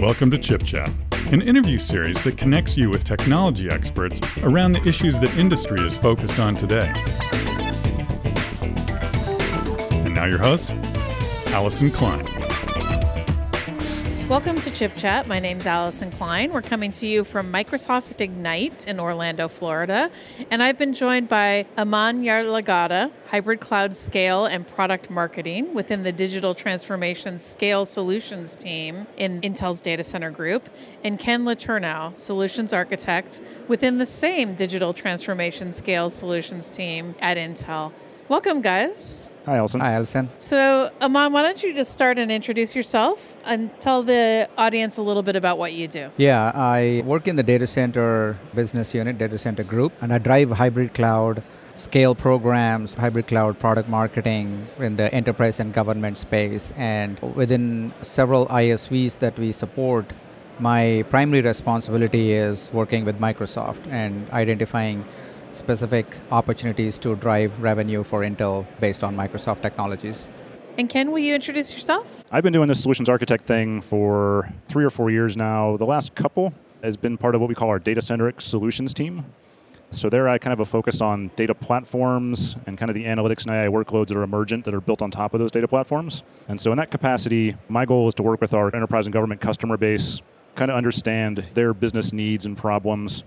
Welcome to Chip Chat, an interview series that connects you with technology experts around the issues that industry is focused on today. And now, your host, Allyson Klein. Welcome to Chip Chat. My name's Allyson Klein. We're coming to you from Microsoft Ignite in Orlando, Florida. And I've been joined by Aman Yarlagadda, Hybrid Cloud Scale and Product Marketing within the Digital Transformation Scale Solutions team in Intel's Data Center Group, and Ken Letourneau, Solutions Architect within the same Digital Transformation Scale Solutions team at Intel. Welcome, guys. Hi, Allyson. Hi, Allyson. So, Aman, why don't you just start and introduce yourself and tell the audience a little bit about what you do? Yeah, I work in the data center business unit, data center group, and I drive hybrid cloud scale programs, hybrid cloud product marketing in the enterprise and government space. And within several ISVs that we support, my primary responsibility is working with Microsoft and identifying specific opportunities to drive revenue for Intel based on Microsoft technologies. And Ken, will you introduce yourself? I've been doing this solutions architect thing for three or four years now. The last couple has been part of what we call our data centric solutions team. So there I kind of a focus on data platforms and kind of the analytics and AI workloads that are emergent that are built on top of those data platforms. And so in that capacity, my goal is to work with our enterprise and government customer base, kind of understand their business needs and problems,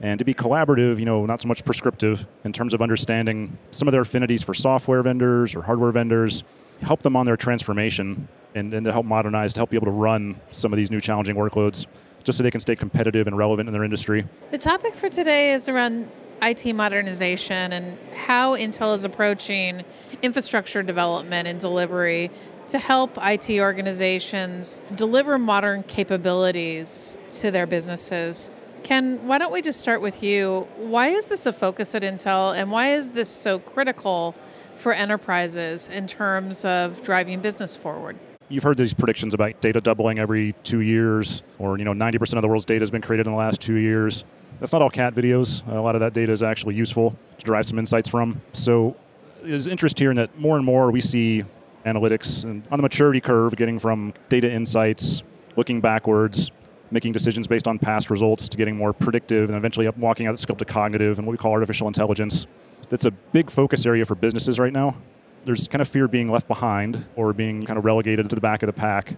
and to be collaborative, you know, not so much prescriptive in terms of understanding some of their affinities for software vendors or hardware vendors, help them on their transformation and, and to help modernize, to help be able to run some of these new challenging workloads just so they can stay competitive and relevant in their industry. The topic for today is around IT modernization and how Intel is approaching infrastructure development and delivery to help IT organizations deliver modern capabilities to their businesses. Ken, why don't we just start with you? Why is this a focus at Intel and why is this so critical for enterprises in terms of driving business forward? You've heard these predictions about data doubling every two years, or you know, 90% of the world's data has been created in the last two years. That's not all cat videos. A lot of that data is actually useful to derive some insights from. So there's interest here in that more and more we see analytics and on the maturity curve getting from data insights, looking backwards, making decisions based on past results to getting more predictive and eventually up walking out the scope to cognitive and what we call artificial intelligence. That's a big focus area for businesses right now. There's kind of fear being left behind or being kind of relegated to the back of the pack.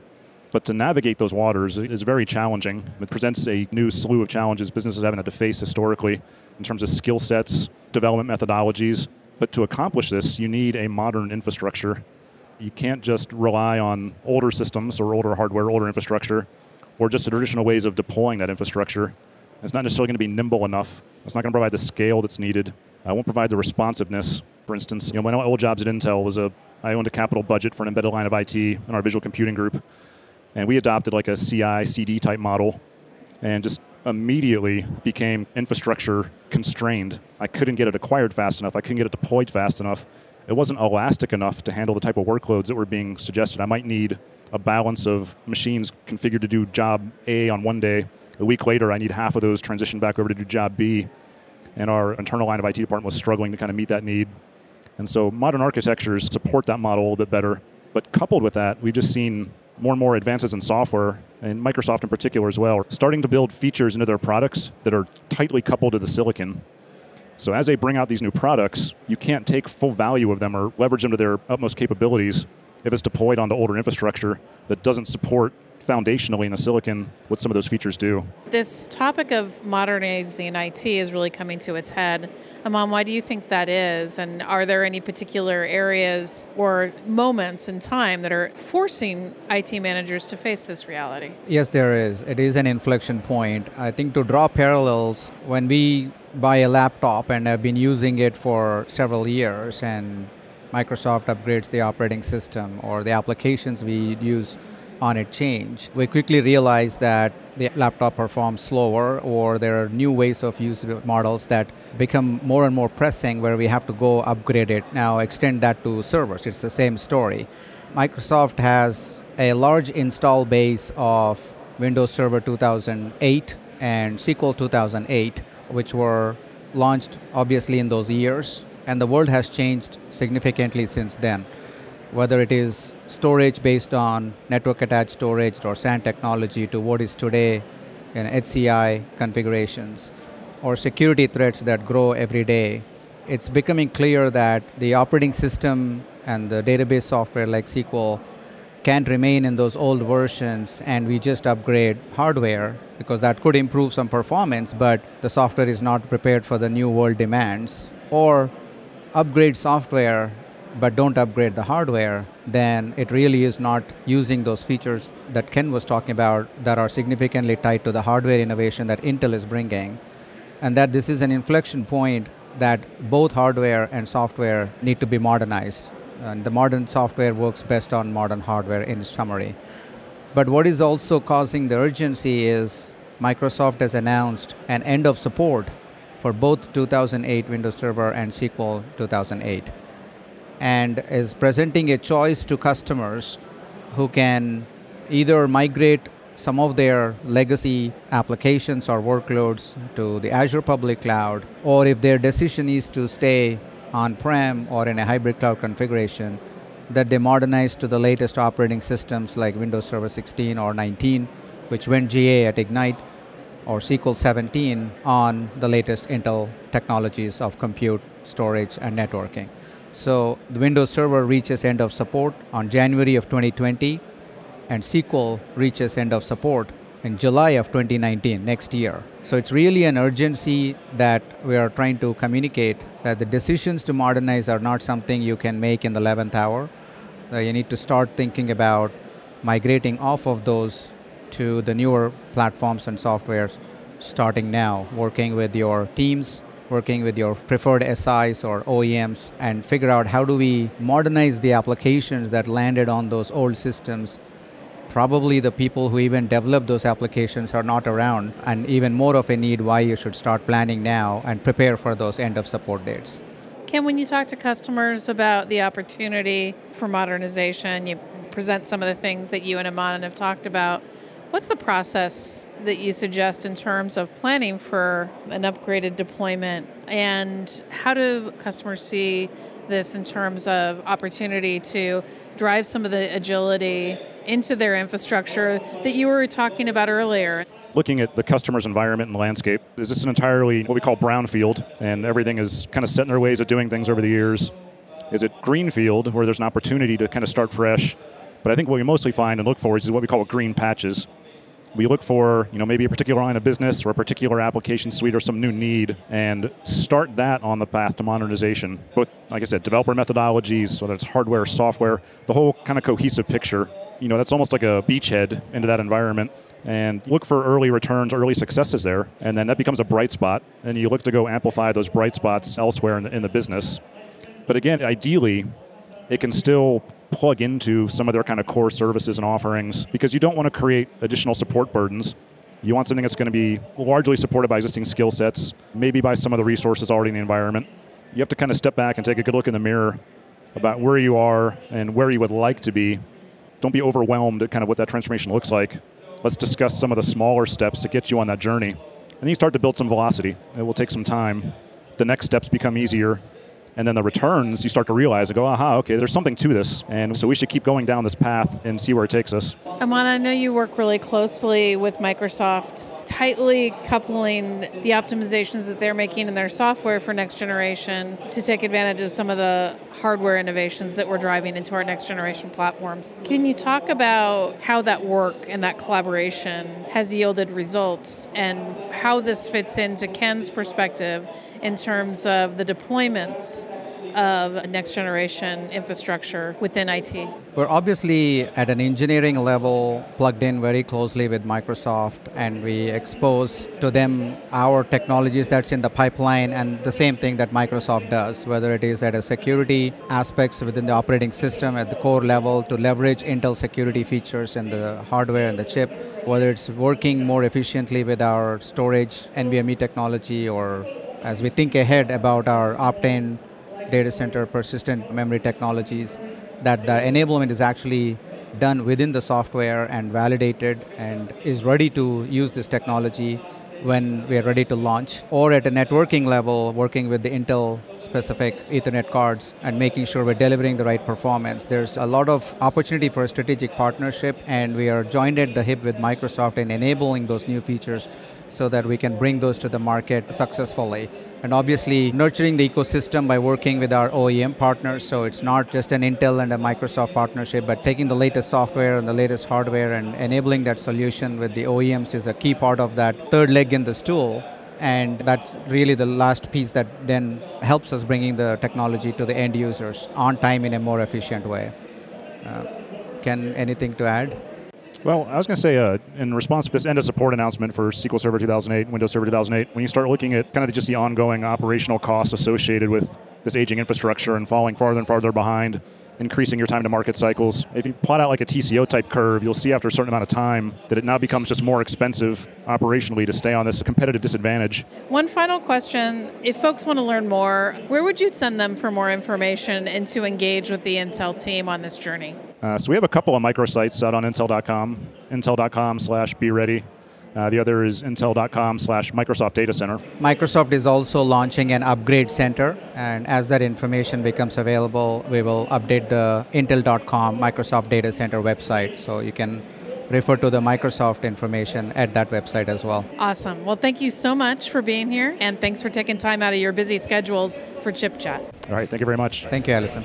But to navigate those waters is very challenging. It presents a new slew of challenges businesses haven't had to face historically in terms of skill sets, development methodologies. But to accomplish this, you need a modern infrastructure. You can't just rely on older systems or older hardware, older infrastructure or just the traditional ways of deploying that infrastructure. It's not necessarily going to be nimble enough. It's not going to provide the scale that's needed. Uh, I won't provide the responsiveness. For instance, you know, my old jobs at Intel was a I owned a capital budget for an embedded line of IT in our visual computing group, and we adopted like a CI/CD type model, and just immediately became infrastructure constrained. I couldn't get it acquired fast enough. I couldn't get it deployed fast enough. It wasn't elastic enough to handle the type of workloads that were being suggested. I might need a balance of machines configured to do job A on one day. A week later, I need half of those transitioned back over to do job B. And our internal line of IT department was struggling to kind of meet that need. And so modern architectures support that model a little bit better. But coupled with that, we've just seen more and more advances in software, and Microsoft in particular as well, starting to build features into their products that are tightly coupled to the silicon. So as they bring out these new products, you can't take full value of them or leverage them to their utmost capabilities if it's deployed onto older infrastructure that doesn't support foundationally in the silicon what some of those features do. This topic of modernizing IT is really coming to its head. Aman, why do you think that is? And are there any particular areas or moments in time that are forcing IT managers to face this reality? Yes, there is. It is an inflection point. I think to draw parallels, when we buy a laptop and have been using it for several years and Microsoft upgrades the operating system or the applications we use on it change. We quickly realize that the laptop performs slower or there are new ways of use models that become more and more pressing where we have to go upgrade it. Now extend that to servers. It's the same story. Microsoft has a large install base of Windows Server 2008 and SQL 2008, which were launched obviously in those years and the world has changed significantly since then. whether it is storage based on network attached storage or SAN technology to what is today in HCI configurations or security threats that grow every day, it's becoming clear that the operating system and the database software like SQL can't remain in those old versions and we just upgrade hardware because that could improve some performance, but the software is not prepared for the new world demands. Or upgrade software but don't upgrade the hardware, then it really is not using those features that Ken was talking about that are significantly tied to the hardware innovation that Intel is bringing. And that this is an inflection point that both hardware and software need to be modernized. And the modern software works best on modern hardware in summary. But what is also causing the urgency is Microsoft has announced an end of support for both 2008 Windows Server and SQL 2008 and is presenting a choice to customers who can either migrate some of their legacy applications or workloads to the Azure public cloud, or if their decision is to stay on prem or in a hybrid cloud configuration, that they modernize to the latest operating systems like Windows Server 16 or 19, which went GA at Ignite, or SQL 17 on the latest Intel technologies of compute, storage, and networking. So the Windows Server reaches end of support on January of 2020, and SQL reaches end of support in July of 2019, next year. So it's really an urgency that we are trying to communicate that the decisions to modernize are not something you can make in the 11th hour. Uh, you need to start thinking about migrating off of those to the newer platforms and softwares starting now, working with your teams, working with your preferred SIs or OEMs, and figure out how do we modernize the applications that landed on those old systems probably the people who even developed those applications are not around, and even more of a need why you should start planning now and prepare for those end of support dates. Ken, when you talk to customers about the opportunity for modernization, you present some of the things that you and Aman have talked about. What's the process that you suggest in terms of planning for an upgraded deployment? And how do customers see this in terms of opportunity to drive some of the agility into their infrastructure that you were talking about earlier? looking at the customer's environment and landscape. Is this an entirely what we call brownfield, and everything is kind of set in their ways of doing things over the years? Is it greenfield, where there's an opportunity to kind of start fresh? But I think what we mostly find and look for is what we call green patches. We look for, you know, maybe a particular line of business or a particular application suite or some new need, and start that on the path to modernization. Both, like I said, developer methodologies, whether it's hardware, software, the whole kind of cohesive picture. You know, that's almost like a beachhead into that environment and look for early returns, early successes there, and then that becomes a bright spot, and you look to go amplify those bright spots elsewhere in the, in the business. But again, ideally, it can still plug into some of their kind of core services and offerings because you don't want to create additional support burdens. You want something that's going to be largely supported by existing skill sets, maybe by some of the resources already in the environment. You have to kind of step back and take a good look in the mirror about where you are and where you would like to be. Don't be overwhelmed at kind of what that transformation looks like let's discuss some of the smaller steps to get you on that journey. And then you start to build some velocity. It will take some time. The next steps become easier. And then the returns, you start to realize and go, aha, okay, there's something to this. And so we should keep going down this path and see where it takes us. Aman, I know you work really closely with Microsoft, tightly coupling the optimizations that they're making in their software for next generation to take advantage of some of the hardware innovations that we're driving into our next generation platforms. Can you talk about how that work and that collaboration has yielded results and how this fits into Ken's perspective in terms of the deployments of next generation infrastructure within IT? We're obviously at an engineering level plugged in very closely with Microsoft and we expose to them our technologies that's in the pipeline and the same thing that Microsoft does, whether it is at a security aspects within the operating system at the core level to leverage Intel security features in the hardware and the chip, whether it's working more efficiently with our storage NVMe technology or as we think ahead about our Optane data center persistent memory technologies, that the enablement is actually done within the software and validated and is ready to use this technology when we are ready to launch, or at a networking level, working with the Intel specific Ethernet cards and making sure we're delivering the right performance. There's a lot of opportunity for a strategic partnership, and we are joined at the hip with Microsoft in enabling those new features so that we Ken bring those to the market successfully. And obviously, nurturing the ecosystem by working with our OEM partners. So it's not just an Intel and a Microsoft partnership, but taking the latest software and the latest hardware and enabling that solution with the OEMs is a key part of that third leg in the stool. And that's really the last piece that then helps us bringing the technology to the end users on time in a more efficient way. Uh, can anything to add? Well, I was going to say, uh, in response to this end of support announcement for SQL Server 2008, Windows Server 2008, when you start looking at kind of just the ongoing operational costs associated with this aging infrastructure and falling farther and farther behind, increasing your time to market cycles. If you plot out like a TCO type curve, you'll see after a certain amount of time that it now becomes just more expensive operationally to stay on this competitive disadvantage. One final question if folks want to learn more, where would you send them for more information and to engage with the Intel team on this journey? Uh, so we have a couple of microsites out on intel.com, intel.com slash be ready. Uh, the other is intel.com slash Microsoft Data Center. Microsoft is also launching an upgrade center, and as that information becomes available, we will update the intel.com Microsoft Data Center website. So you can refer to the Microsoft information at that website as well. Awesome. Well, thank you so much for being here, and thanks for taking time out of your busy schedules for Chip Chat. All right, thank you very much. Thank you, Allyson.